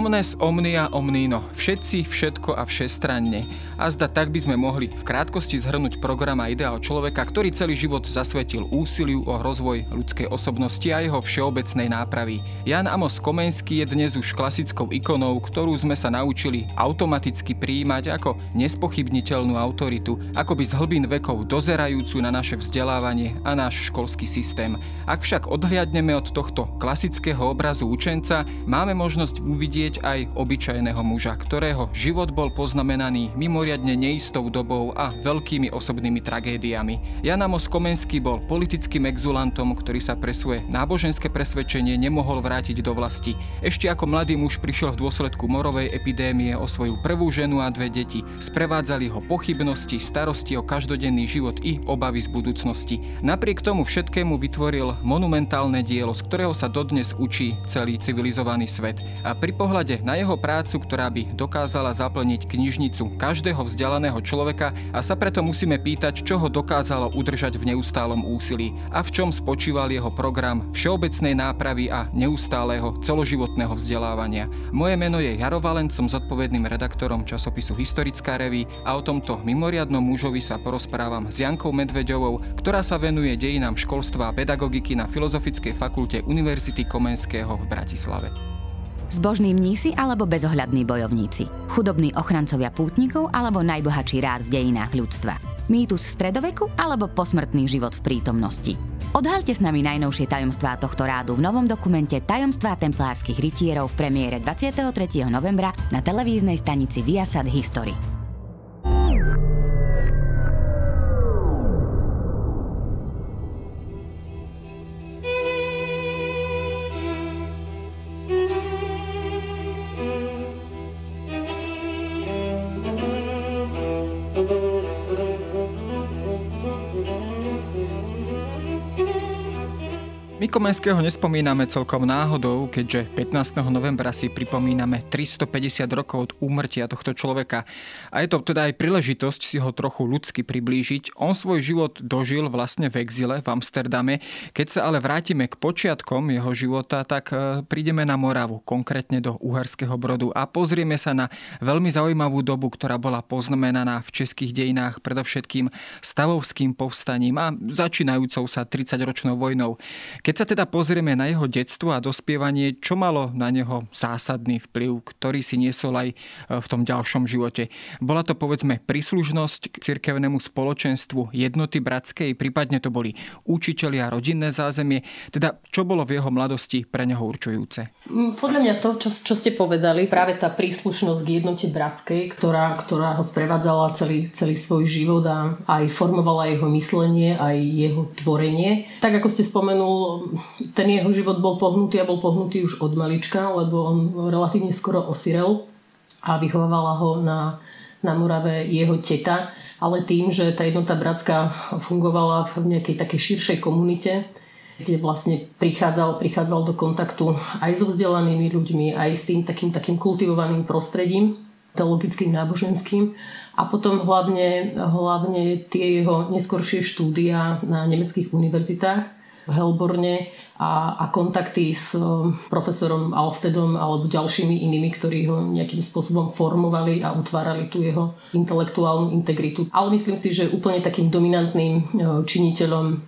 Omnes omnia omnino, všetci, všetko a všestranne. A zda tak by sme mohli v krátkosti zhrnúť program a ideál človeka, ktorý celý život zasvetil úsiliu o rozvoj ľudskej osobnosti a jeho všeobecnej nápravy. Jan Amos Komenský je dnes už klasickou ikonou, ktorú sme sa naučili automaticky prijímať ako nespochybniteľnú autoritu, akoby z hlbín vekov dozerajúcu na naše vzdelávanie a náš školský systém. Ak však odhliadneme od tohto klasického obrazu učenca, máme možnosť uvidieť vidieť aj obyčajného muža, ktorého život bol poznamenaný mimoriadne neistou dobou a veľkými osobnými tragédiami. Jan Amos Komenský bol politickým exulantom, ktorý sa pre svoje náboženské presvedčenie nemohol vrátiť do vlasti. Ešte ako mladý muž prišiel v dôsledku morovej epidémie o svoju prvú ženu a dve deti. Sprevádzali ho pochybnosti, starosti o každodenný život i obavy z budúcnosti. Napriek tomu všetkému vytvoril monumentálne dielo, z ktorého sa dodnes učí celý civilizovaný svet. A pri pohľade na jeho prácu, ktorá by dokázala zaplniť knižnicu každého vzdialeného človeka a sa preto musíme pýtať, čo ho dokázalo udržať v neustálom úsilí a v čom spočíval jeho program všeobecnej nápravy a neustáleho celoživotného vzdelávania. Moje meno je Jaro Valent, som zodpovedným redaktorom časopisu Historická reví a o tomto mimoriadnom mužovi sa porozprávam s Jankou Medvedovou, ktorá sa venuje dejinám školstva a pedagogiky na Filozofickej fakulte Univerzity Komenského v Bratislave. Zbožní mnísi alebo bezohľadní bojovníci. Chudobní ochrancovia pútnikov alebo najbohatší rád v dejinách ľudstva. Mýtus stredoveku alebo posmrtný život v prítomnosti. Odhalte s nami najnovšie tajomstvá tohto rádu v novom dokumente Tajomstvá templárskych rytierov v premiére 23. novembra na televíznej stanici Viasat History. Komenského nespomíname celkom náhodou, keďže 15. novembra si pripomíname 350 rokov od úmrtia tohto človeka. A je to teda aj príležitosť si ho trochu ľudsky priblížiť. On svoj život dožil vlastne v exile v Amsterdame. Keď sa ale vrátime k počiatkom jeho života, tak e, prídeme na Moravu, konkrétne do Uherského Brodu a pozrieme sa na veľmi zaujímavú dobu, ktorá bola poznamenaná v českých dejinách predovšetkým stavovským povstaním a začínajúcou sa 30-ročnou vojnou. Keď sa teda pozrieme na jeho detstvo a dospievanie, čo malo na neho zásadný vplyv, ktorý si niesol aj e, v tom ďalšom živote. Bola to povedzme príslušnosť k cirkevnému spoločenstvu jednoty bratskej, prípadne to boli učitelia, rodinné zázemie, teda čo bolo v jeho mladosti pre neho určujúce? Mm, podľa mňa to, čo, čo ste povedali, práve tá príslušnosť k jednote bratskej, ktorá, ktorá ho sprevádzala celý, celý svoj život a aj formovala jeho myslenie, aj jeho tvorenie. Tak ako ste spomenul, ten jeho život bol pohnutý a bol pohnutý už od malička, lebo on relatívne skoro osirel a vychovávala ho na, na Morave jeho teta, ale tým, že tá jednota bratská fungovala v nejakej takej širšej komunite, kde vlastne prichádzal, prichádzal do kontaktu aj so vzdelanými ľuďmi, aj s tým takým, takým kultivovaným prostredím, teologickým, náboženským. A potom hlavne, hlavne tie jeho neskoršie štúdia na nemeckých univerzitách, v Helborne a, a kontakty s um, profesorom Alstedom alebo ďalšími inými, ktorí ho nejakým spôsobom formovali a utvárali tú jeho intelektuálnu integritu. Ale myslím si, že úplne takým dominantným uh, činiteľom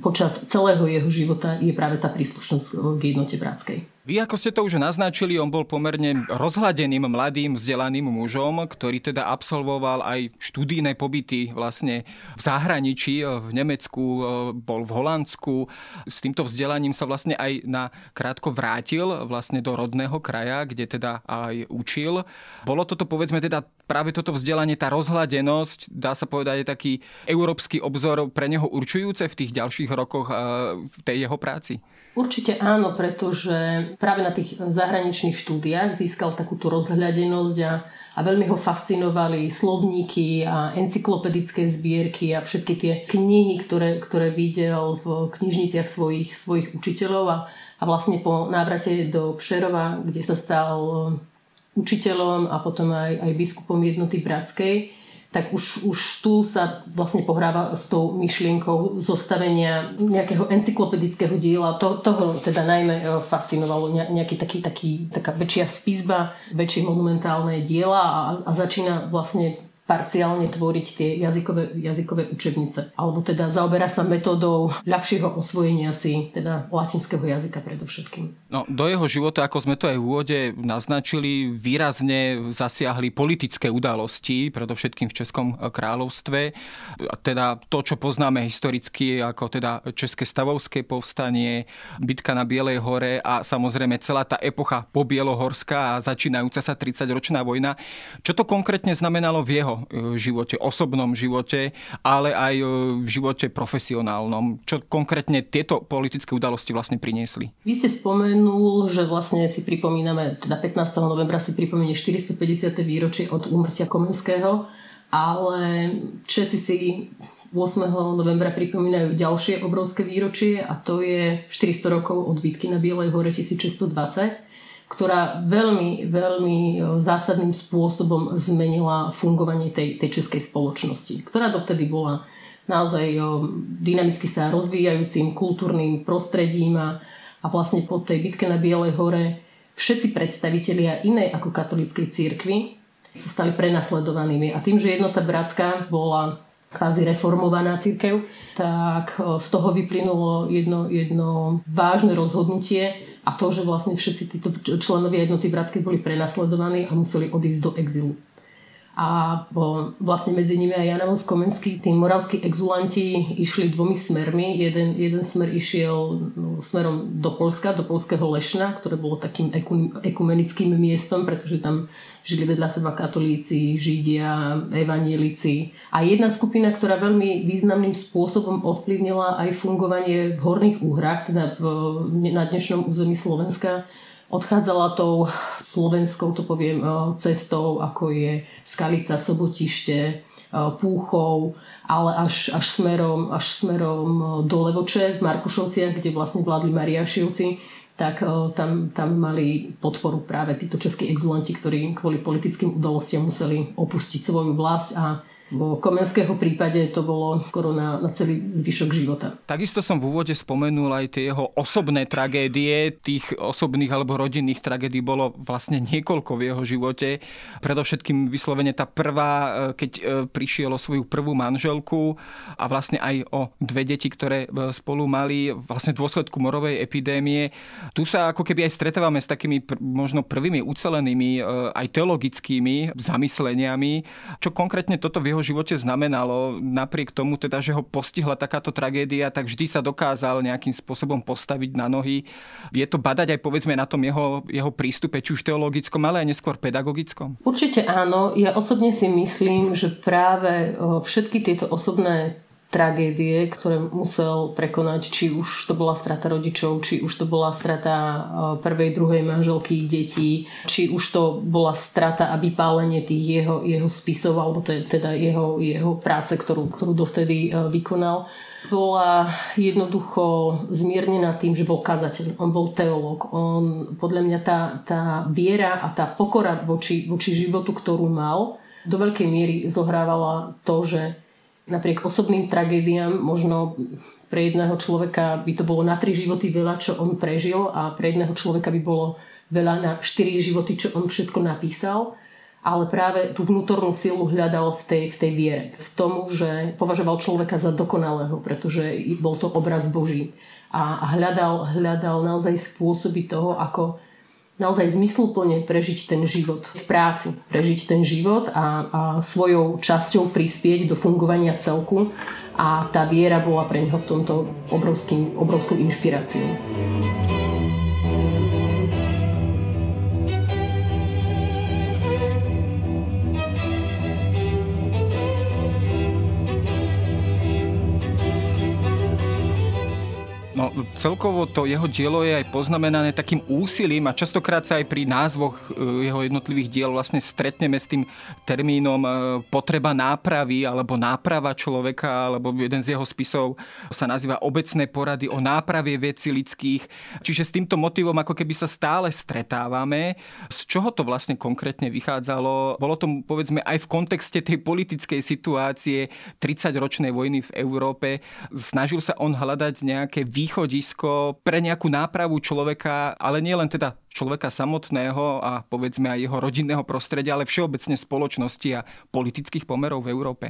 počas celého jeho života je práve tá príslušnosť k jednote bratskej. Vy, ako ste to už naznačili, on bol pomerne rozhľadeným, mladým, vzdelaným mužom, ktorý teda absolvoval aj študijné pobyty vlastne v zahraničí, v Nemecku, bol v Holandsku. S týmto vzdelaním sa vlastne aj na krátko vrátil vlastne do rodného kraja, kde teda aj učil. Bolo toto, povedzme teda, práve toto vzdelanie, tá rozhľadenosť, dá sa povedať aj taký európsky obzor pre neho určujúce v tých ďalších rokoch v tej jeho práci? Určite áno, pretože práve na tých zahraničných štúdiách získal takúto rozhľadenosť a, a veľmi ho fascinovali slovníky a encyklopedické zbierky a všetky tie knihy, ktoré, ktoré videl v knižniciach svojich, svojich učiteľov. A, a vlastne po návrate do Pšerova, kde sa stal učiteľom a potom aj, aj biskupom jednoty bratskej, tak už, už tu sa vlastne pohráva s tou myšlienkou zostavenia nejakého encyklopedického diela. To, toho teda najmä e, fascinovalo nejaký taký, taký, taká väčšia spisba, väčšie monumentálne diela a, a začína vlastne parciálne tvoriť tie jazykové, jazykové učebnice. Alebo teda zaoberá sa metódou ľahšieho osvojenia si teda latinského jazyka predovšetkým. No, do jeho života, ako sme to aj v úvode naznačili, výrazne zasiahli politické udalosti, predovšetkým v Českom kráľovstve. Teda to, čo poznáme historicky, ako teda České stavovské povstanie, bitka na Bielej hore a samozrejme celá tá epocha po Bielohorská a začínajúca sa 30-ročná vojna. Čo to konkrétne znamenalo v jeho E, živote, osobnom živote, ale aj e, v živote profesionálnom. Čo konkrétne tieto politické udalosti vlastne priniesli? Vy ste spomenul, že vlastne si pripomíname, teda 15. novembra si pripomenie 450. výročie od úmrtia Komenského, ale Česi si 8. novembra pripomínajú ďalšie obrovské výročie a to je 400 rokov od bitky na Bielej hore 1620 ktorá veľmi, veľmi e, zásadným spôsobom zmenila fungovanie tej, tej českej spoločnosti, ktorá dovtedy bola naozaj e, dynamicky sa rozvíjajúcim kultúrnym prostredím a, a vlastne po tej bitke na Bielej hore všetci predstavitelia inej ako katolíckej cirkvi sa stali prenasledovanými. A tým, že jednota bratská bola kvázi reformovaná církev, tak e, z toho vyplynulo jedno, jedno vážne rozhodnutie, a to, že vlastne všetci títo členovia jednoty bratskej boli prenasledovaní a museli odísť do exilu. A vlastne medzi nimi aj Jan Komenský, tí moravskí exulanti išli dvomi smermi. Jeden, jeden smer išiel no, smerom do Polska, do polského Lešna, ktoré bolo takým ekumenickým miestom, pretože tam žili vedľa seba katolíci, židia, evanielici. A jedna skupina, ktorá veľmi významným spôsobom ovplyvnila aj fungovanie v Horných úhrách, teda v, na dnešnom území Slovenska, odchádzala tou slovenskou, to poviem, e, cestou, ako je Skalica, Sobotište, e, Púchov, ale až, až, smerom, až smerom e, do Levoče v Markušovciach, kde vlastne vládli Mariašivci tak tam, tam mali podporu práve títo českí exulanti, ktorí kvôli politickým udalostiam museli opustiť svoju vlast a vo Komenského prípade to bolo skoro na, na celý zvyšok života. Takisto som v úvode spomenul aj tie jeho osobné tragédie. Tých osobných alebo rodinných tragédií bolo vlastne niekoľko v jeho živote. Predovšetkým vyslovene tá prvá, e, keď e, prišiel o svoju prvú manželku a vlastne aj o dve deti, ktoré e, spolu mali vlastne v dôsledku morovej epidémie. Tu sa ako keby aj stretávame s takými možno prvými ucelenými aj teologickými zamysleniami. Čo konkrétne toto v jeho živote znamenalo, napriek tomu teda, že ho postihla takáto tragédia, tak vždy sa dokázal nejakým spôsobom postaviť na nohy. Je to badať aj povedzme na tom jeho, jeho prístupe, či už teologickom, ale aj neskôr pedagogickom? Určite áno. Ja osobne si myslím, že práve všetky tieto osobné tragédie, ktoré musel prekonať, či už to bola strata rodičov, či už to bola strata e, prvej, druhej manželky, detí, či už to bola strata a vypálenie tých jeho, jeho spisov, alebo teda jeho, jeho práce, ktorú, ktorú dovtedy e, vykonal bola jednoducho zmiernená tým, že bol kazateľ, on bol teológ. On, podľa mňa tá, tá viera a tá pokora voči, voči životu, ktorú mal, do veľkej miery zohrávala to, že napriek osobným tragédiám možno pre jedného človeka by to bolo na tri životy veľa, čo on prežil a pre jedného človeka by bolo veľa na štyri životy, čo on všetko napísal ale práve tú vnútornú silu hľadal v tej, v tej viere. V tomu, že považoval človeka za dokonalého, pretože bol to obraz Boží. A hľadal, hľadal naozaj spôsoby toho, ako naozaj zmysluplne prežiť ten život v práci, prežiť ten život a, a svojou časťou prispieť do fungovania celku a tá viera bola pre neho v tomto obrovským, obrovskou inšpiráciou. Celkovo to jeho dielo je aj poznamenané takým úsilím a častokrát sa aj pri názvoch e, jeho jednotlivých diel vlastne stretneme s tým termínom e, potreba nápravy alebo náprava človeka, alebo jeden z jeho spisov sa nazýva obecné porady o náprave veci lidských. Čiže s týmto motivom ako keby sa stále stretávame. Z čoho to vlastne konkrétne vychádzalo? Bolo to povedzme aj v kontexte tej politickej situácie 30-ročnej vojny v Európe. Snažil sa on hľadať nejaké východisko pre nejakú nápravu človeka, ale nie len teda človeka samotného a povedzme aj jeho rodinného prostredia, ale všeobecne spoločnosti a politických pomerov v Európe.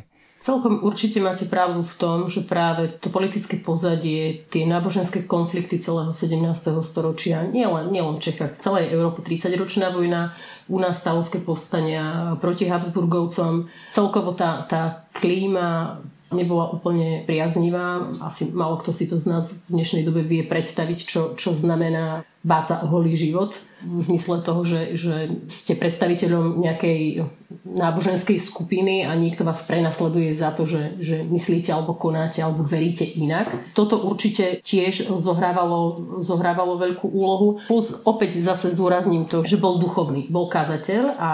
Celkom určite máte pravdu v tom, že práve to politické pozadie, tie náboženské konflikty celého 17. storočia, nielen, nielen v Čechách, celej Európe 30-ročná vojna, u nás stavovské povstania proti Habsburgovcom, celkovo tá, tá klíma nebola úplne priaznivá. Asi málo kto si to z nás v dnešnej dobe vie predstaviť, čo, čo znamená báca o holý život v zmysle toho, že, že ste predstaviteľom nejakej náboženskej skupiny a niekto vás prenasleduje za to, že, že myslíte alebo konáte alebo veríte inak. Toto určite tiež zohrávalo, zohrávalo veľkú úlohu. Plus opäť zase zdôrazním to, že bol duchovný, bol kazateľ a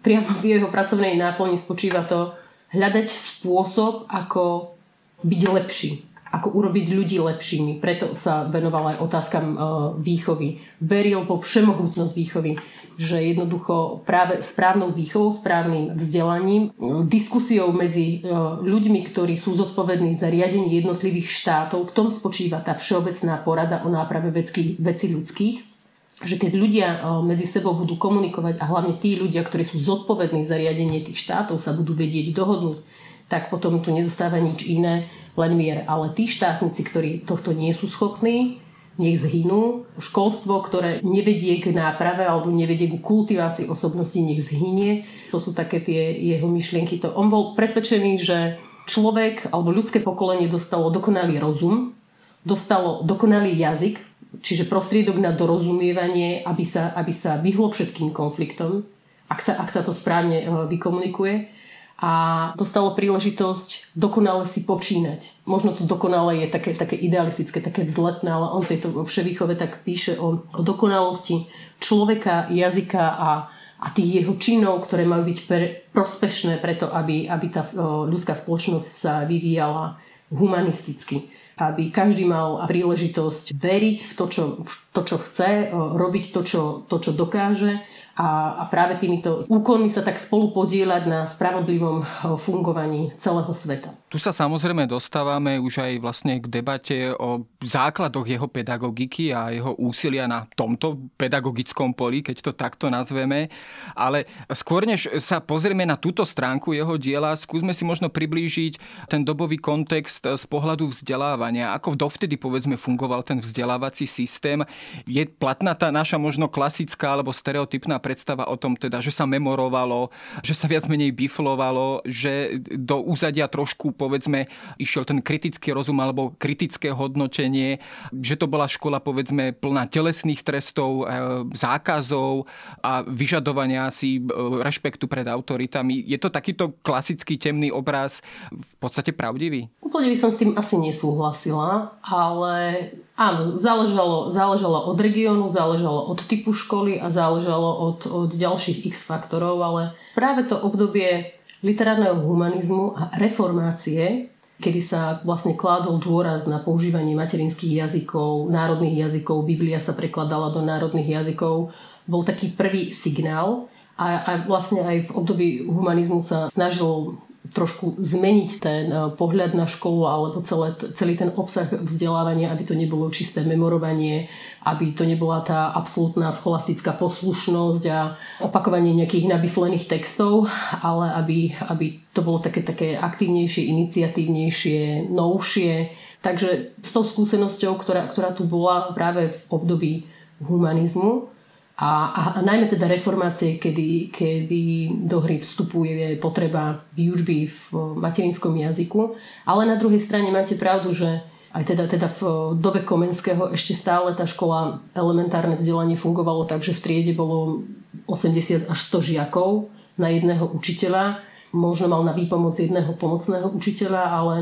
priamo v jeho pracovnej náplni spočíva to hľadať spôsob, ako byť lepší ako urobiť ľudí lepšími. Preto sa venoval aj otázkam e, výchovy. Veril po všemohúcnosť výchovy že jednoducho práve správnou výchovou, správnym vzdelaním, e, diskusiou medzi e, ľuďmi, ktorí sú zodpovední za riadenie jednotlivých štátov, v tom spočíva tá všeobecná porada o náprave veci ľudských, že keď ľudia medzi sebou budú komunikovať a hlavne tí ľudia, ktorí sú zodpovední za riadenie tých štátov, sa budú vedieť dohodnúť, tak potom tu nezostáva nič iné, len mier. Ale tí štátnici, ktorí tohto nie sú schopní, nech zhynú. Školstvo, ktoré nevedie k náprave alebo nevedie k kultivácii osobnosti, nech zhynie. To sú také tie jeho myšlienky. To on bol presvedčený, že človek alebo ľudské pokolenie dostalo dokonalý rozum, dostalo dokonalý jazyk, čiže prostriedok na dorozumievanie, aby sa, aby sa vyhlo všetkým konfliktom, ak sa, ak sa to správne eh, vykomunikuje a dostalo príležitosť dokonale si počínať. Možno to dokonale je také, také idealistické, také vzletné, ale on tejto vševýchove tak píše o, o dokonalosti človeka, jazyka a, a tých jeho činov, ktoré majú byť pre, prospešné preto, aby, aby tá ľudská spoločnosť sa vyvíjala humanisticky aby každý mal príležitosť veriť v to, čo, v to, čo chce, robiť to, čo, to, čo dokáže a, a práve týmito úkonmi sa tak spolu podielať na spravodlivom eh, fungovaní celého sveta. Tu sa samozrejme dostávame už aj vlastne k debate o základoch jeho pedagogiky a jeho úsilia na tomto pedagogickom poli, keď to takto nazveme. Ale skôr než sa pozrieme na túto stránku jeho diela, skúsme si možno priblížiť ten dobový kontext z pohľadu vzdelávania. Ako dovtedy povedzme fungoval ten vzdelávací systém. Je platná tá naša možno klasická alebo stereotypná predstava o tom teda, že sa memorovalo, že sa viac menej biflovalo, že do úzadia trošku povedzme išiel ten kritický rozum alebo kritické hodnotenie, že to bola škola povedzme plná telesných trestov, e, zákazov a vyžadovania si e, rešpektu pred autoritami. Je to takýto klasický temný obraz v podstate pravdivý? Úplne by som s tým asi nesúhlasila, ale Áno, záležalo, záležalo od regiónu, záležalo od typu školy a záležalo od, od ďalších x faktorov, ale práve to obdobie literárneho humanizmu a reformácie, kedy sa vlastne kládol dôraz na používanie materinských jazykov, národných jazykov, Biblia sa prekladala do národných jazykov, bol taký prvý signál. A, a vlastne aj v období humanizmu sa snažil trošku zmeniť ten e, pohľad na školu alebo celé, celý ten obsah vzdelávania, aby to nebolo čisté memorovanie, aby to nebola tá absolútna scholastická poslušnosť a opakovanie nejakých nabiflených textov, ale aby, aby to bolo také, také aktívnejšie, iniciatívnejšie, novšie. Takže s tou skúsenosťou, ktorá, ktorá tu bola práve v období humanizmu, a, a, a najmä teda reformácie, kedy, kedy do hry vstupuje potreba výučby v materinskom jazyku. Ale na druhej strane máte pravdu, že aj teda, teda v dobe Komenského ešte stále tá škola elementárne vzdelanie fungovalo tak, že v triede bolo 80 až 100 žiakov na jedného učiteľa. Možno mal na výpomoc jedného pomocného učiteľa, ale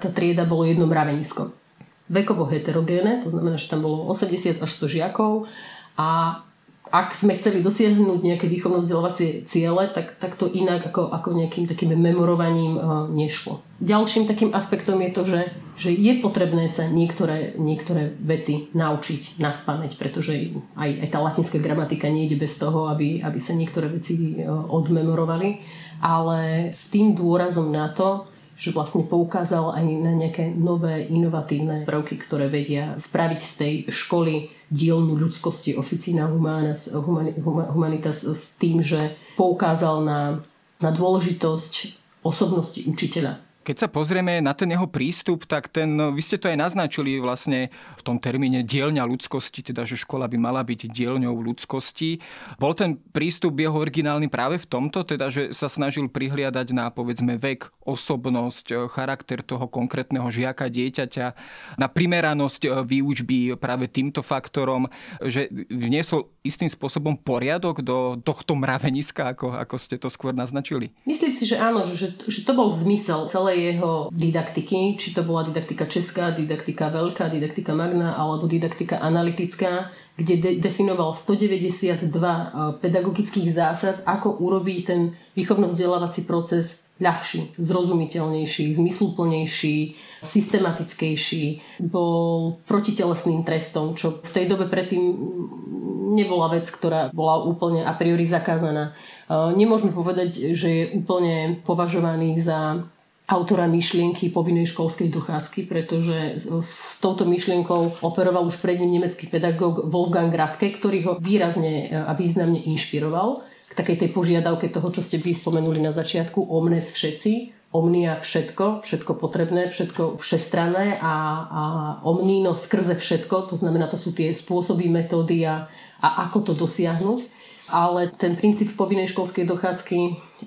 tá trieda bolo jedno mravenisko. vekovo heterogénne, to znamená, že tam bolo 80 až 100 žiakov a ak sme chceli dosiahnuť nejaké výchovno-vzdelávacie ciele, tak, tak to inak ako, ako nejakým takým memorovaním uh, nešlo. Ďalším takým aspektom je to, že, že je potrebné sa niektoré, niektoré veci naučiť na spameť, pretože aj, aj tá latinská gramatika nejde bez toho, aby, aby sa niektoré veci uh, odmemorovali, ale s tým dôrazom na to, že vlastne poukázal aj na nejaké nové inovatívne prvky, ktoré vedia spraviť z tej školy dielnu ľudskosti Officina Humanas, Humanitas s tým, že poukázal na, na dôležitosť osobnosti učiteľa keď sa pozrieme na ten jeho prístup, tak ten, no, vy ste to aj naznačili vlastne v tom termíne dielňa ľudskosti, teda že škola by mala byť dielňou ľudskosti. Bol ten prístup jeho originálny práve v tomto, teda že sa snažil prihliadať na povedzme vek, osobnosť, charakter toho konkrétneho žiaka, dieťaťa, na primeranosť výučby práve týmto faktorom, že vniesol istým spôsobom poriadok do tohto mraveniska, ako, ako ste to skôr naznačili? Myslím si, že áno, že, že to bol zmysel celej jeho didaktiky, či to bola didaktika česká, didaktika veľká, didaktika magna alebo didaktika analytická, kde de- definoval 192 eh, pedagogických zásad, ako urobiť ten výchovno-vzdelávací proces ľahší, zrozumiteľnejší, zmysluplnejší, systematickejší. Bol protitelesným trestom, čo v tej dobe predtým nebola vec, ktorá bola úplne a priori zakázaná. Eh, nemôžeme povedať, že je úplne považovaný za autora myšlienky povinnej školskej dochádzky, pretože s touto myšlienkou operoval už pred ním nemecký pedagóg Wolfgang Radke, ktorý ho výrazne a významne inšpiroval k takej tej požiadavke toho, čo ste vy spomenuli na začiatku, omnes všetci, omnia všetko, všetko potrebné, všetko všestranné a, a omnino skrze všetko, to znamená, to sú tie spôsoby, metódy a, a ako to dosiahnuť ale ten princíp povinnej školskej dochádzky,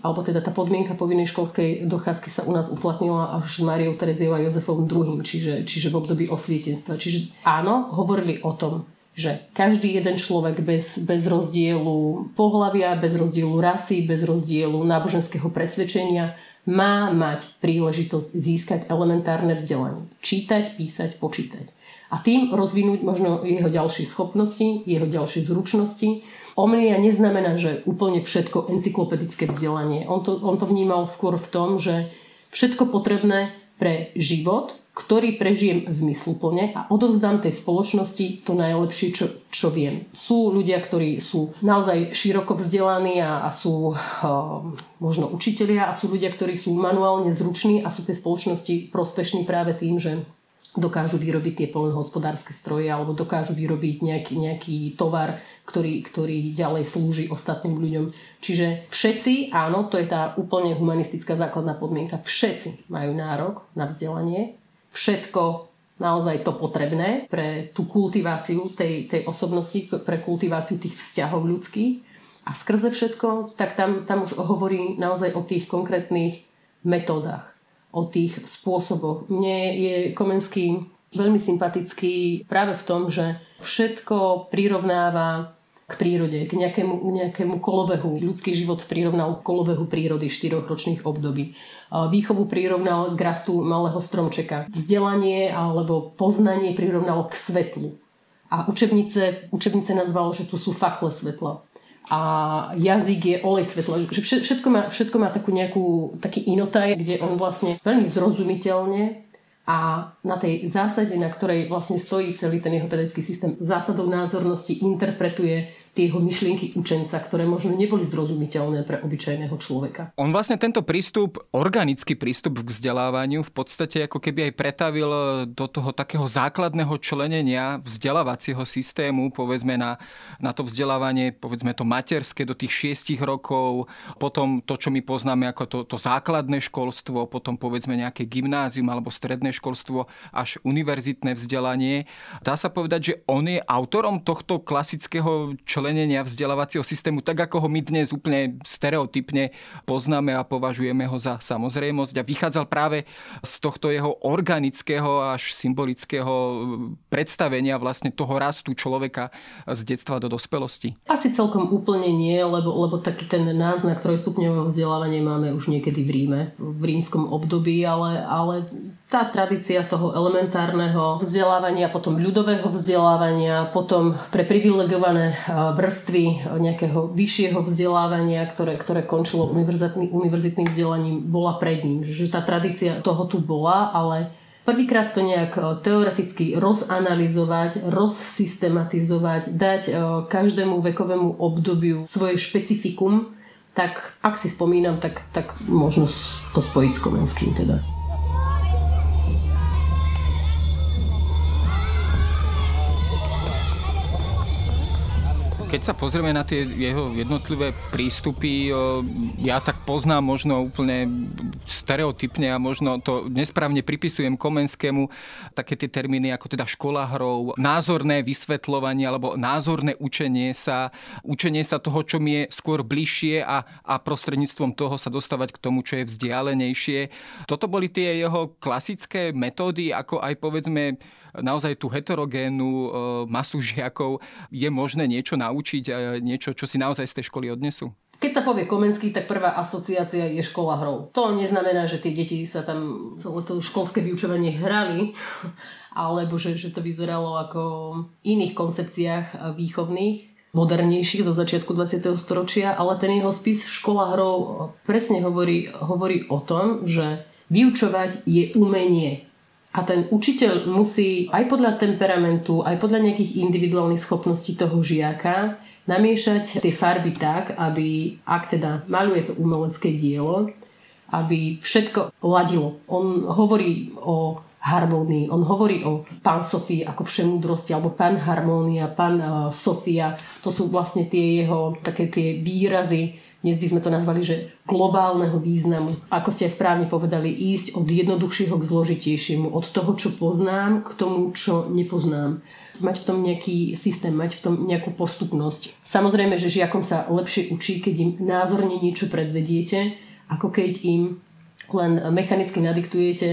alebo teda tá podmienka povinnej školskej dochádzky sa u nás uplatnila až s Máriou Tereziou a Jozefom II, čiže, čiže v období osvietenstva. Čiže áno, hovorili o tom, že každý jeden človek bez, bez rozdielu pohľavia, bez rozdielu rasy, bez rozdielu náboženského presvedčenia má mať príležitosť získať elementárne vzdelanie. Čítať, písať, počítať. A tým rozvinúť možno jeho ďalšie schopnosti, jeho ďalšie zručnosti Omnia neznamená, že úplne všetko encyklopedické vzdelanie. On to, on to vnímal skôr v tom, že všetko potrebné pre život, ktorý prežijem zmysluplne a odovzdám tej spoločnosti to najlepšie, čo, čo viem. Sú ľudia, ktorí sú naozaj široko vzdelaní a, a sú uh, možno učitelia a sú ľudia, ktorí sú manuálne zruční a sú tej spoločnosti prospešní práve tým, že dokážu vyrobiť tie poľnohospodárske stroje alebo dokážu vyrobiť nejaký, nejaký tovar, ktorý, ktorý ďalej slúži ostatným ľuďom. Čiže všetci, áno, to je tá úplne humanistická základná podmienka, všetci majú nárok na vzdelanie, všetko naozaj to potrebné pre tú kultiváciu tej, tej osobnosti, pre kultiváciu tých vzťahov ľudských. A skrze všetko, tak tam, tam už hovorí naozaj o tých konkrétnych metódach o tých spôsoboch. Mne je Komenský veľmi sympatický práve v tom, že všetko prirovnáva k prírode, k nejakému, nejakému kolobehu. Ľudský život prirovnal kolobehu prírody štyroch ročných období. Výchovu prirovnal k rastu malého stromčeka. Vzdelanie alebo poznanie prirovnal k svetlu. A učebnice, učebnice nazval, že tu sú fakle svetla a jazyk je olej svetla. Že všetko má, všetko má takú nejakú, taký inotaj, kde on vlastne veľmi zrozumiteľne a na tej zásade, na ktorej vlastne stojí celý ten jeho pedagogický systém zásadov názornosti, interpretuje tie jeho myšlienky učenca, ktoré možno neboli zrozumiteľné pre obyčajného človeka. On vlastne tento prístup, organický prístup k vzdelávaniu v podstate ako keby aj pretavil do toho takého základného členenia vzdelávacieho systému, povedzme na, na to vzdelávanie, povedzme to materské do tých šiestich rokov, potom to, čo my poznáme ako to, to základné školstvo, potom povedzme nejaké gymnázium alebo stredné školstvo až univerzitné vzdelanie. Dá sa povedať, že on je autorom tohto klasického členenia členenia vzdelávacieho systému, tak ako ho my dnes úplne stereotypne poznáme a považujeme ho za samozrejmosť a vychádzal práve z tohto jeho organického až symbolického predstavenia vlastne toho rastu človeka z detstva do dospelosti. Asi celkom úplne nie, lebo, lebo taký ten náznak trojstupňového vzdelávania máme už niekedy v Ríme, v rímskom období, ale, ale tá tradícia toho elementárneho vzdelávania, potom ľudového vzdelávania, potom pre privilegované vrstvy nejakého vyššieho vzdelávania, ktoré, ktoré končilo univerzitný, univerzitným vzdelaním, bola pred ním. Že tá tradícia toho tu bola, ale Prvýkrát to nejak teoreticky rozanalizovať, rozsystematizovať, dať každému vekovému obdobiu svoje špecifikum, tak ak si spomínam, tak, tak možno to spojiť s Komenským teda. Keď sa pozrieme na tie jeho jednotlivé prístupy, ja tak poznám možno úplne stereotypne a možno to nesprávne pripisujem Komenskému také tie termíny ako teda škola hrov, názorné vysvetľovanie alebo názorné učenie sa, učenie sa toho, čo mi je skôr bližšie a, a prostredníctvom toho sa dostávať k tomu, čo je vzdialenejšie. Toto boli tie jeho klasické metódy, ako aj povedzme naozaj tú heterogénnu e, masu žiakov je možné niečo naučiť, e, niečo, čo si naozaj z tej školy odnesú? Keď sa povie Komenský, tak prvá asociácia je škola hrou. To neznamená, že tie deti sa tam celé to školské vyučovanie hrali, alebo že, že to vyzeralo ako v iných koncepciách výchovných, modernejších zo začiatku 20. storočia, ale ten jeho spis Škola hrou presne hovorí, hovorí o tom, že vyučovať je umenie. A ten učiteľ musí aj podľa temperamentu, aj podľa nejakých individuálnych schopností toho žiaka namiešať tie farby tak, aby, ak teda maluje to umelecké dielo, aby všetko ladilo. On hovorí o harmónii, on hovorí o pán Sofii ako všemúdrosti, alebo pán harmónia, pán uh, Sofia. To sú vlastne tie jeho také tie výrazy, dnes by sme to nazvali, že globálneho významu. Ako ste správne povedali, ísť od jednoduchšieho k zložitejšiemu, od toho, čo poznám, k tomu, čo nepoznám mať v tom nejaký systém, mať v tom nejakú postupnosť. Samozrejme, že žiakom sa lepšie učí, keď im názorne niečo predvediete, ako keď im len mechanicky nadiktujete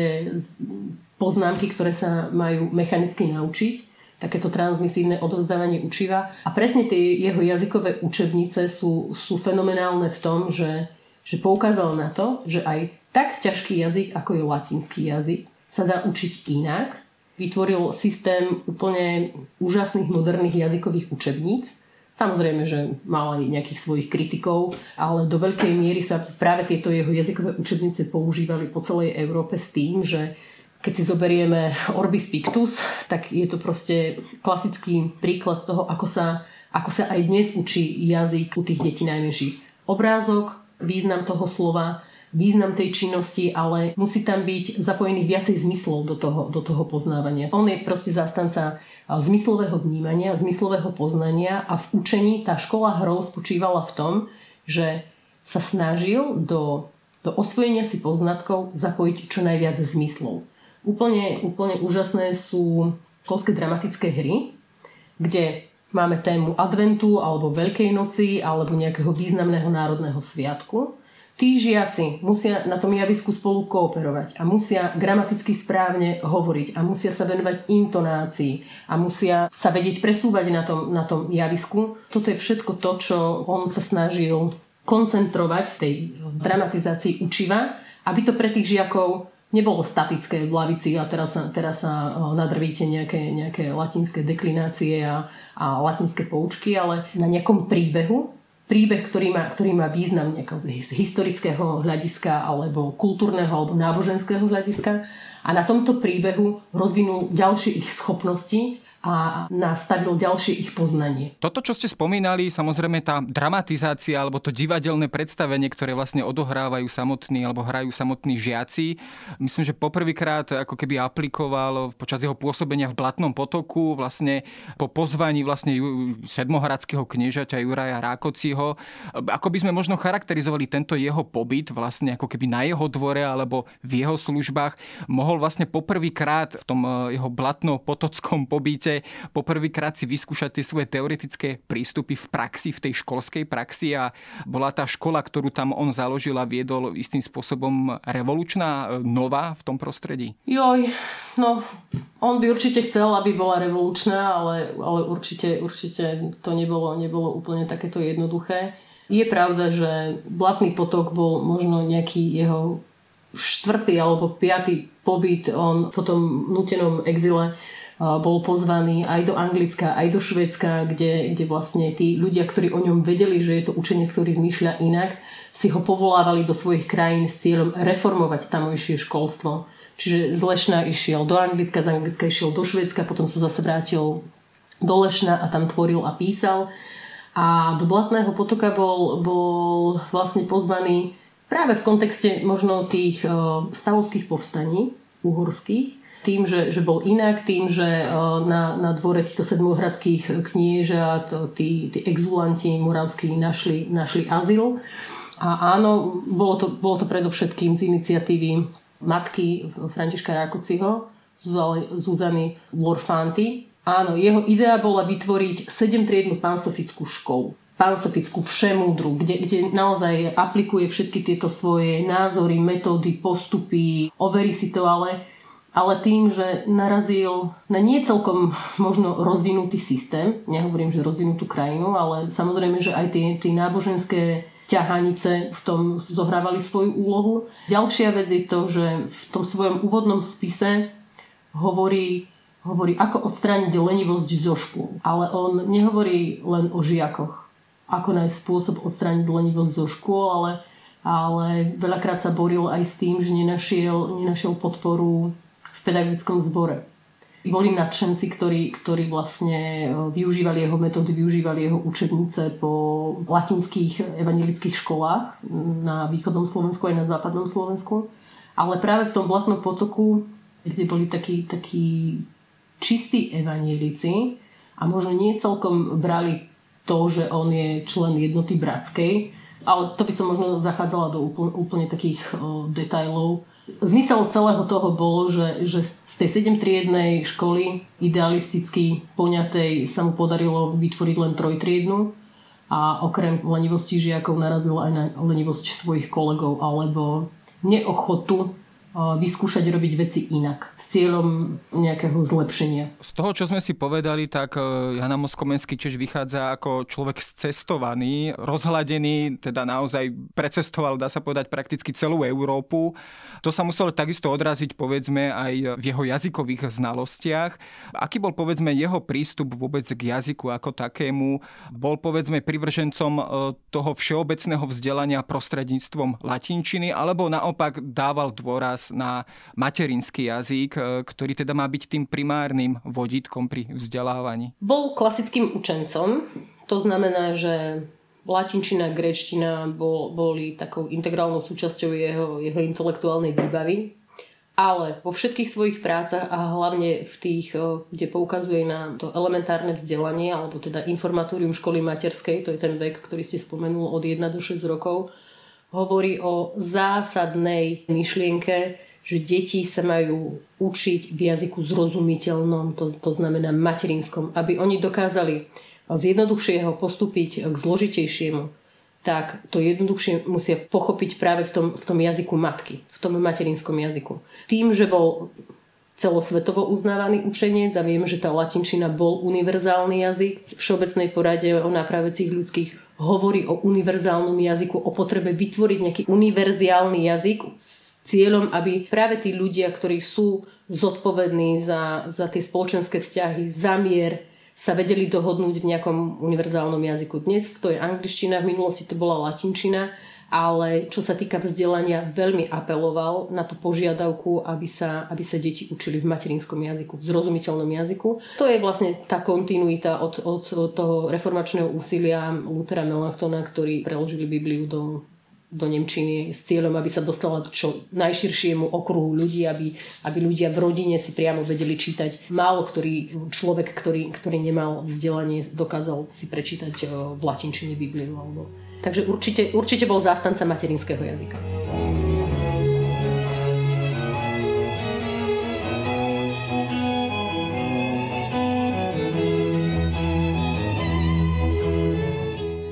poznámky, ktoré sa majú mechanicky naučiť takéto transmisívne odovzdávanie učiva. A presne tie jeho jazykové učebnice sú, sú fenomenálne v tom, že, že poukázal na to, že aj tak ťažký jazyk, ako je latinský jazyk, sa dá učiť inak. Vytvoril systém úplne úžasných moderných jazykových učebníc. Samozrejme, že mal aj nejakých svojich kritikov, ale do veľkej miery sa práve tieto jeho jazykové učebnice používali po celej Európe s tým, že keď si zoberieme Orbis Pictus, tak je to proste klasický príklad toho, ako sa, ako sa aj dnes učí jazyk u tých detí najmenších. Obrázok, význam toho slova, význam tej činnosti, ale musí tam byť zapojených viacej zmyslov do toho, do toho poznávania. On je proste zastanca zmyslového vnímania, zmyslového poznania a v učení tá škola hrou spočívala v tom, že sa snažil do, do osvojenia si poznatkov zapojiť čo najviac zmyslov. Úplne, úplne úžasné sú školské dramatické hry, kde máme tému adventu alebo Veľkej noci alebo nejakého významného národného sviatku. Tí žiaci musia na tom javisku spolu kooperovať a musia gramaticky správne hovoriť a musia sa venovať intonácii a musia sa vedieť presúvať na tom, na tom javisku. Toto je všetko to, čo on sa snažil koncentrovať v tej dramatizácii učiva, aby to pre tých žiakov nebolo statické v lavici a teraz teraz sa nadrvíte nejaké, nejaké latinské deklinácie a, a latinské poučky, ale na nejakom príbehu, príbeh, ktorý má, ktorý má význam z historického hľadiska alebo kultúrneho alebo náboženského hľadiska a na tomto príbehu rozvinul ďalšie ich schopnosti a nastavil ďalšie ich poznanie. Toto, čo ste spomínali, samozrejme tá dramatizácia alebo to divadelné predstavenie, ktoré vlastne odohrávajú samotní alebo hrajú samotní žiaci, myslím, že poprvýkrát ako keby aplikoval počas jeho pôsobenia v Blatnom potoku vlastne po pozvaní vlastne sedmohradského kniežaťa Juraja Rákociho. Ako by sme možno charakterizovali tento jeho pobyt vlastne ako keby na jeho dvore alebo v jeho službách, mohol vlastne poprvýkrát v tom eh, jeho blatno-potockom pobyte môžete poprvýkrát si vyskúšať tie svoje teoretické prístupy v praxi, v tej školskej praxi a bola tá škola, ktorú tam on založil a viedol istým spôsobom revolučná, nová v tom prostredí? Joj, no on by určite chcel, aby bola revolučná, ale, ale určite, určite to nebolo, nebolo úplne takéto jednoduché. Je pravda, že Blatný potok bol možno nejaký jeho štvrtý alebo piatý pobyt, on po tom nutenom exile bol pozvaný aj do Anglicka, aj do Švedska, kde, kde vlastne tí ľudia, ktorí o ňom vedeli, že je to učenec, ktorý zmýšľa inak, si ho povolávali do svojich krajín s cieľom reformovať tamojšie školstvo. Čiže z Lešna išiel do Anglicka, z Anglicka išiel do Švedska, potom sa zase vrátil do Lešna a tam tvoril a písal. A do Blatného potoka bol, bol vlastne pozvaný práve v kontexte možno tých stavovských povstaní uhorských, tým, že, že bol inak, tým, že na, na dvore týchto sedmohradských kniežat tí, tí exulanti moravskí našli, našli azyl. A áno, bolo to, bolo to predovšetkým z iniciatívy matky Františka Rákociho, Zuzany Lorfanty. Áno, jeho idea bola vytvoriť sedemtriednu pansofickú školu pansofickú všemúdru, kde, kde naozaj aplikuje všetky tieto svoje názory, metódy, postupy, overí si to, ale ale tým, že narazil na nie celkom možno rozvinutý systém, nehovorím, že rozvinutú krajinu, ale samozrejme, že aj tie, tie náboženské ťahanice v tom zohrávali svoju úlohu. Ďalšia vec je to, že v tom svojom úvodnom spise hovorí, hovorí ako odstrániť lenivosť zo škôl. Ale on nehovorí len o žiakoch, ako nájsť spôsob odstrániť lenivosť zo škôl, ale, ale veľakrát sa boril aj s tým, že nenašiel, nenašiel podporu pedagogickom zbore. Boli nadšenci, ktorí, ktorí vlastne e, využívali jeho metódy, využívali jeho učebnice po latinských evangelických školách na východnom Slovensku aj na západnom Slovensku. Ale práve v tom Blatnom potoku, kde boli takí, takí čistí evangelici a možno nie celkom brali to, že on je člen jednoty bratskej, ale to by som možno zachádzala do úplne, úplne takých o, detajlov, Zmysel celého toho bolo, že, že z tej sedemtriednej školy idealisticky poňatej sa mu podarilo vytvoriť len trojtriednu a okrem lenivosti žiakov narazil aj na lenivosť svojich kolegov alebo neochotu vyskúšať robiť veci inak s cieľom nejakého zlepšenia. Z toho, čo sme si povedali, tak e, Jana Moskomenský tiež vychádza ako človek scestovaný, rozhladený, teda naozaj precestoval, dá sa povedať, prakticky celú Európu. To sa muselo takisto odraziť, povedzme, aj v jeho jazykových znalostiach. Aký bol, povedzme, jeho prístup vôbec k jazyku ako takému? Bol, povedzme, privržencom e, toho všeobecného vzdelania prostredníctvom latinčiny, alebo naopak dával dôraz na materinský jazyk, e, ktorý teda má byť tým primárnym vodítkom pri vzdelávaní. Bol klasickým učencom, to znamená, že latinčina, grečtina bol, boli takou integrálnou súčasťou jeho, jeho intelektuálnej výbavy. Ale vo všetkých svojich prácach a hlavne v tých, e, kde poukazuje na to elementárne vzdelanie, alebo teda informatórium školy materskej, to je ten vek, ktorý ste spomenul od 1 do 6 rokov, hovorí o zásadnej myšlienke, že deti sa majú učiť v jazyku zrozumiteľnom, to, to znamená materinskom, aby oni dokázali z jednoduchšieho postúpiť k zložitejšiemu, tak to jednoduchšie musia pochopiť práve v tom, v tom jazyku matky, v tom materinskom jazyku. Tým, že bol celosvetovo uznávaný učenec a viem, že tá latinčina bol univerzálny jazyk v všeobecnej porade o nápravecích ľudských hovorí o univerzálnom jazyku, o potrebe vytvoriť nejaký univerziálny jazyk s cieľom, aby práve tí ľudia, ktorí sú zodpovední za, za tie spoločenské vzťahy, za mier, sa vedeli dohodnúť v nejakom univerzálnom jazyku. Dnes to je angličtina, v minulosti to bola latinčina ale čo sa týka vzdelania, veľmi apeloval na tú požiadavku, aby sa, aby sa deti učili v materinskom jazyku, v zrozumiteľnom jazyku. To je vlastne tá kontinuita od, od, toho reformačného úsilia Luthera Melanchtona, ktorí preložili Bibliu do, do Nemčiny s cieľom, aby sa dostala čo najširšiemu okruhu ľudí, aby, aby ľudia v rodine si priamo vedeli čítať. Málo ktorý človek, ktorý, ktorý nemal vzdelanie, dokázal si prečítať eh, v latinčine Bibliu alebo Takže určite, určite bol zástanca materinského jazyka.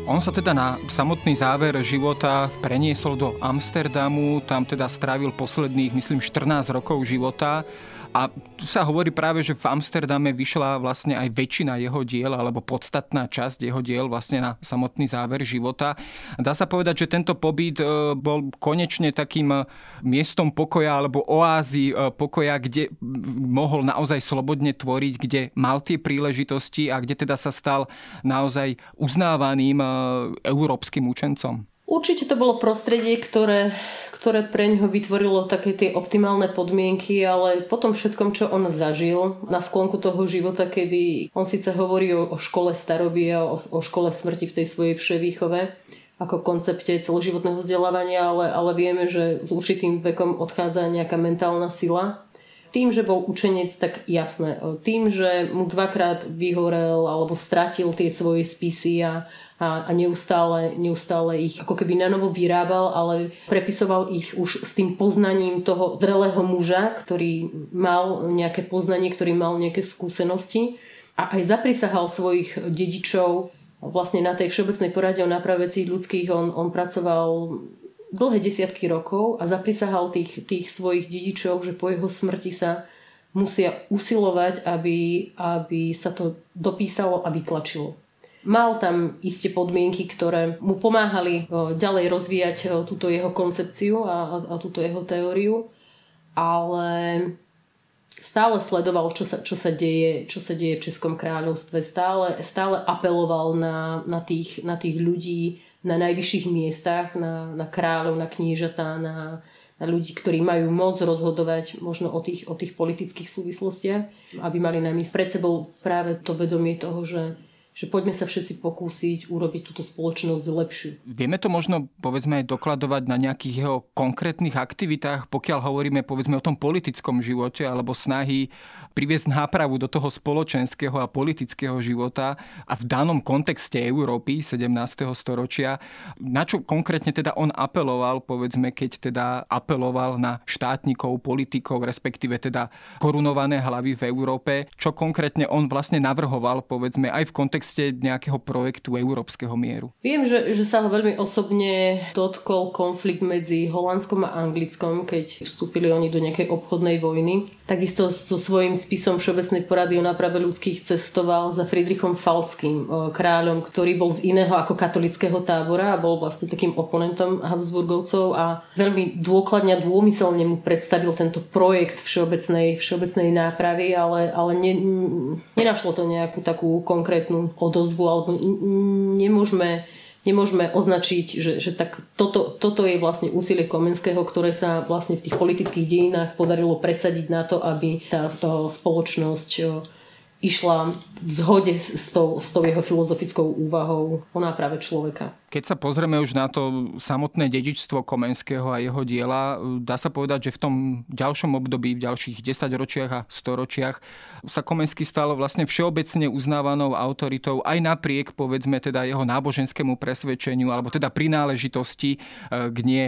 On sa teda na samotný záver života preniesol do Amsterdamu, tam teda strávil posledných, myslím, 14 rokov života a tu sa hovorí práve, že v Amsterdame vyšla vlastne aj väčšina jeho diel, alebo podstatná časť jeho diel vlastne na samotný záver života. Dá sa povedať, že tento pobyt e, bol konečne takým e, miestom pokoja alebo oázy e, pokoja, kde mohol naozaj slobodne tvoriť, kde mal tie príležitosti a kde teda sa stal naozaj uznávaným európskym učencom. Určite to bolo prostredie, ktoré, ktoré pre ňoho vytvorilo také tie optimálne podmienky, ale potom všetkom, čo on zažil na sklonku toho života, kedy on síce hovorí o, o škole starobie a o, o škole smrti v tej svojej vševýchove, ako koncepte celoživotného vzdelávania, ale, ale vieme, že s určitým vekom odchádza nejaká mentálna sila. Tým, že bol učenec, tak jasné. Tým, že mu dvakrát vyhorel alebo stratil tie svoje spisy a a, a neustále, neustále ich ako keby na novo vyrábal, ale prepisoval ich už s tým poznaním toho zrelého muža, ktorý mal nejaké poznanie, ktorý mal nejaké skúsenosti a aj zaprisahal svojich dedičov vlastne na tej všeobecnej porade o náprave ľudských. On, on pracoval dlhé desiatky rokov a zaprisahal tých, tých svojich dedičov, že po jeho smrti sa musia usilovať, aby, aby sa to dopísalo a vytlačilo. Mal tam isté podmienky, ktoré mu pomáhali ďalej rozvíjať túto jeho koncepciu a, a túto jeho teóriu, ale stále sledoval, čo sa, čo sa, deje, čo sa deje v Českom kráľovstve. Stále, stále apeloval na, na, tých, na tých ľudí na najvyšších miestach, na, na kráľov, na kniežatá, na, na ľudí, ktorí majú moc rozhodovať možno o tých, o tých politických súvislostiach, aby mali na mysli pred sebou práve to vedomie toho, že že poďme sa všetci pokúsiť urobiť túto spoločnosť lepšiu. Vieme to možno povedzme aj dokladovať na nejakých jeho konkrétnych aktivitách, pokiaľ hovoríme povedzme o tom politickom živote alebo snahy priviesť nápravu do toho spoločenského a politického života a v danom kontexte Európy 17. storočia. Na čo konkrétne teda on apeloval, povedzme, keď teda apeloval na štátnikov, politikov, respektíve teda korunované hlavy v Európe, čo konkrétne on vlastne navrhoval, povedzme, aj v kontexte kontexte nejakého projektu európskeho mieru? Viem, že, že sa ho veľmi osobne dotkol konflikt medzi Holandskom a Anglickom, keď vstúpili oni do nejakej obchodnej vojny. Takisto so svojím spisom Všeobecnej porady o náprave ľudských cestoval za Friedrichom Falským, kráľom, ktorý bol z iného ako katolického tábora a bol vlastne takým oponentom Habsburgovcov a veľmi dôkladne a dômyselne mu predstavil tento projekt všeobecnej, všeobecnej nápravy, ale, ale ne, nenašlo to nejakú takú konkrétnu odozvu alebo nemôžeme nemôžeme označiť, že, že tak toto, toto je vlastne úsilie Komenského, ktoré sa vlastne v tých politických dejinách podarilo presadiť na to, aby tá, tá spoločnosť išla v zhode s tou, s tou jeho filozofickou úvahou o náprave človeka. Keď sa pozrieme už na to samotné dedičstvo Komenského a jeho diela, dá sa povedať, že v tom ďalšom období, v ďalších 10 ročiach a storočiach sa Komenský stal vlastne všeobecne uznávanou autoritou aj napriek, povedzme, teda jeho náboženskému presvedčeniu alebo teda prináležitosti eh, k nie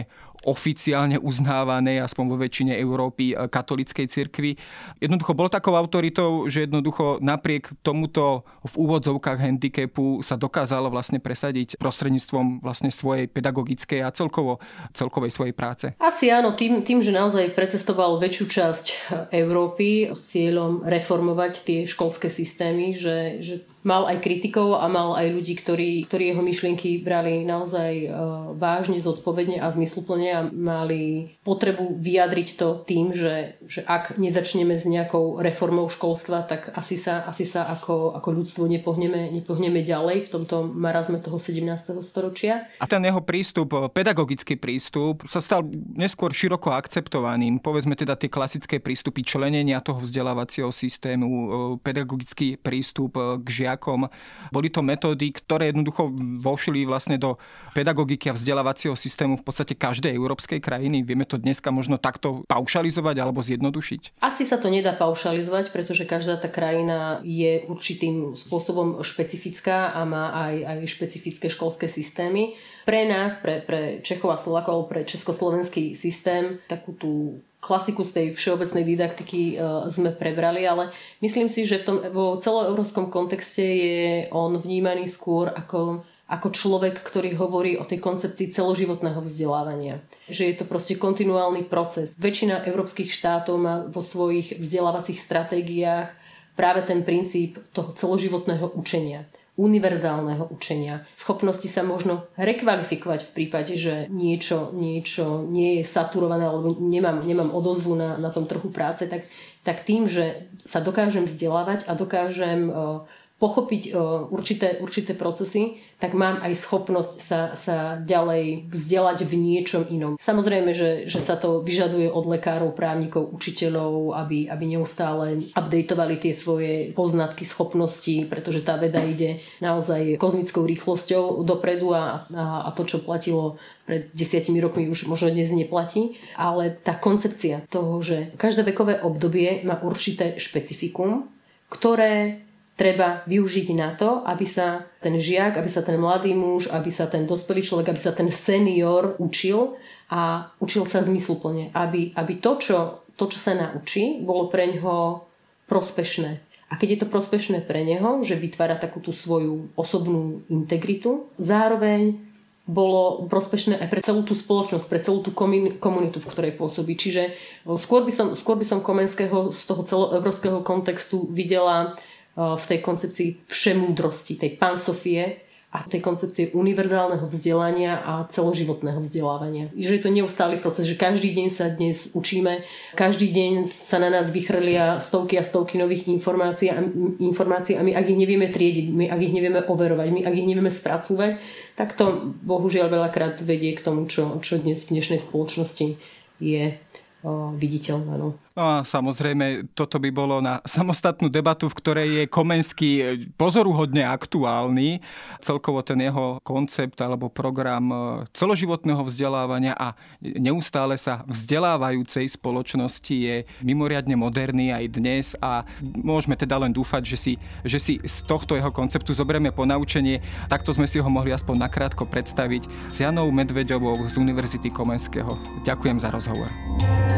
oficiálne uznávanej, aspoň vo väčšine Európy, eh, katolickej cirkvi. Jednoducho bol takou autoritou, že jednoducho napriek tomuto v úvodzovkách handicapu sa dokázalo vlastne presadiť prostredníctvom vlastne svojej pedagogickej a celkovo, celkovej svojej práce. Asi áno, tým, tým, že naozaj precestoval väčšiu časť Európy s cieľom reformovať tie školské systémy, že, že mal aj kritikov a mal aj ľudí, ktorí, ktorí jeho myšlienky brali naozaj uh, vážne, zodpovedne a zmysluplne a mali potrebu vyjadriť to tým, že, že ak nezačneme s nejakou reformou školstva, tak asi sa, asi sa ako, ako ľudstvo nepohneme, nepohneme ďalej v tomto marazme toho 17. storočia. A ten jeho prístup, pedagogický prístup, sa stal neskôr široko akceptovaným. Povedzme teda tie klasické prístupy členenia toho vzdelávacieho systému, pedagogický prístup k žiakom žiakom. Boli to metódy, ktoré jednoducho vošili vlastne do pedagogiky a vzdelávacieho systému v podstate každej európskej krajiny. Vieme to dneska možno takto paušalizovať alebo zjednodušiť? Asi sa to nedá paušalizovať, pretože každá tá krajina je určitým spôsobom špecifická a má aj, aj špecifické školské systémy. Pre nás, pre, pre Čechov a Slovakov, pre československý systém, takú tú klasiku z tej všeobecnej didaktiky uh, sme prebrali, ale myslím si, že v tom vo celoeurópskom kontexte je on vnímaný skôr ako, ako človek, ktorý hovorí o tej koncepcii celoživotného vzdelávania. Že je to proste kontinuálny proces. Väčšina európskych štátov má vo svojich vzdelávacích stratégiách práve ten princíp toho celoživotného učenia univerzálneho učenia, schopnosti sa možno rekvalifikovať v prípade, že niečo, niečo nie je saturované alebo nemám, nemám odozvu na, na tom trhu práce, tak, tak tým, že sa dokážem vzdelávať a dokážem uh, pochopiť uh, určité, určité procesy, tak mám aj schopnosť sa, sa ďalej vzdelať v niečom inom. Samozrejme, že, že sa to vyžaduje od lekárov, právnikov, učiteľov, aby, aby neustále updateovali tie svoje poznatky, schopnosti, pretože tá veda ide naozaj kozmickou rýchlosťou dopredu a, a, a to, čo platilo pred desiatimi rokmi už možno dnes neplatí, ale tá koncepcia toho, že každé vekové obdobie má určité špecifikum, ktoré treba využiť na to, aby sa ten žiak, aby sa ten mladý muž, aby sa ten dospelý človek, aby sa ten senior učil a učil sa zmysluplne. Aby, aby to, čo, to, čo sa naučí, bolo pre ňoho prospešné. A keď je to prospešné pre neho, že vytvára takú tú svoju osobnú integritu, zároveň bolo prospešné aj pre celú tú spoločnosť, pre celú tú komunitu, v ktorej pôsobí. Čiže skôr by som, skôr by som Komenského z toho celoeurópskeho kontextu videla v tej koncepcii všemúdrosti, tej pansofie a tej koncepcie univerzálneho vzdelania a celoživotného vzdelávania. Že je to neustály proces, že každý deň sa dnes učíme, každý deň sa na nás vychrlia stovky a stovky nových informácií a, informácií a my ak ich nevieme triediť, my ak ich nevieme overovať, my ak ich nevieme spracúvať, tak to bohužiaľ veľakrát vedie k tomu, čo, čo dnes v dnešnej spoločnosti je o, viditeľné. No. No a samozrejme, toto by bolo na samostatnú debatu, v ktorej je Komenský pozoruhodne aktuálny. Celkovo ten jeho koncept alebo program e, celoživotného vzdelávania a neustále sa vzdelávajúcej spoločnosti je mimoriadne moderný aj dnes a môžeme teda len dúfať, že si, že si z tohto jeho konceptu zoberieme ponaučenie. Takto sme si ho mohli aspoň nakrátko predstaviť s Janou Medvedovou z Univerzity Komenského. Ďakujem za rozhovor. To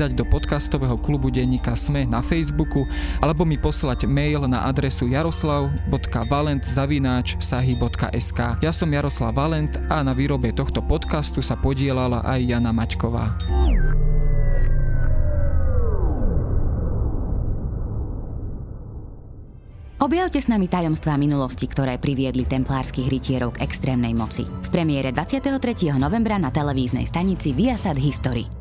pridať do podcastového klubu denníka SME na Facebooku alebo mi poslať mail na adresu jaroslav.valent.sahy.sk Ja som Jaroslav Valent a na výrobe tohto podcastu sa podielala aj Jana Maťková. Objavte s nami tajomstvá minulosti, ktoré priviedli templárskych rytierov k extrémnej moci. V premiére 23. novembra na televíznej stanici Viasat History.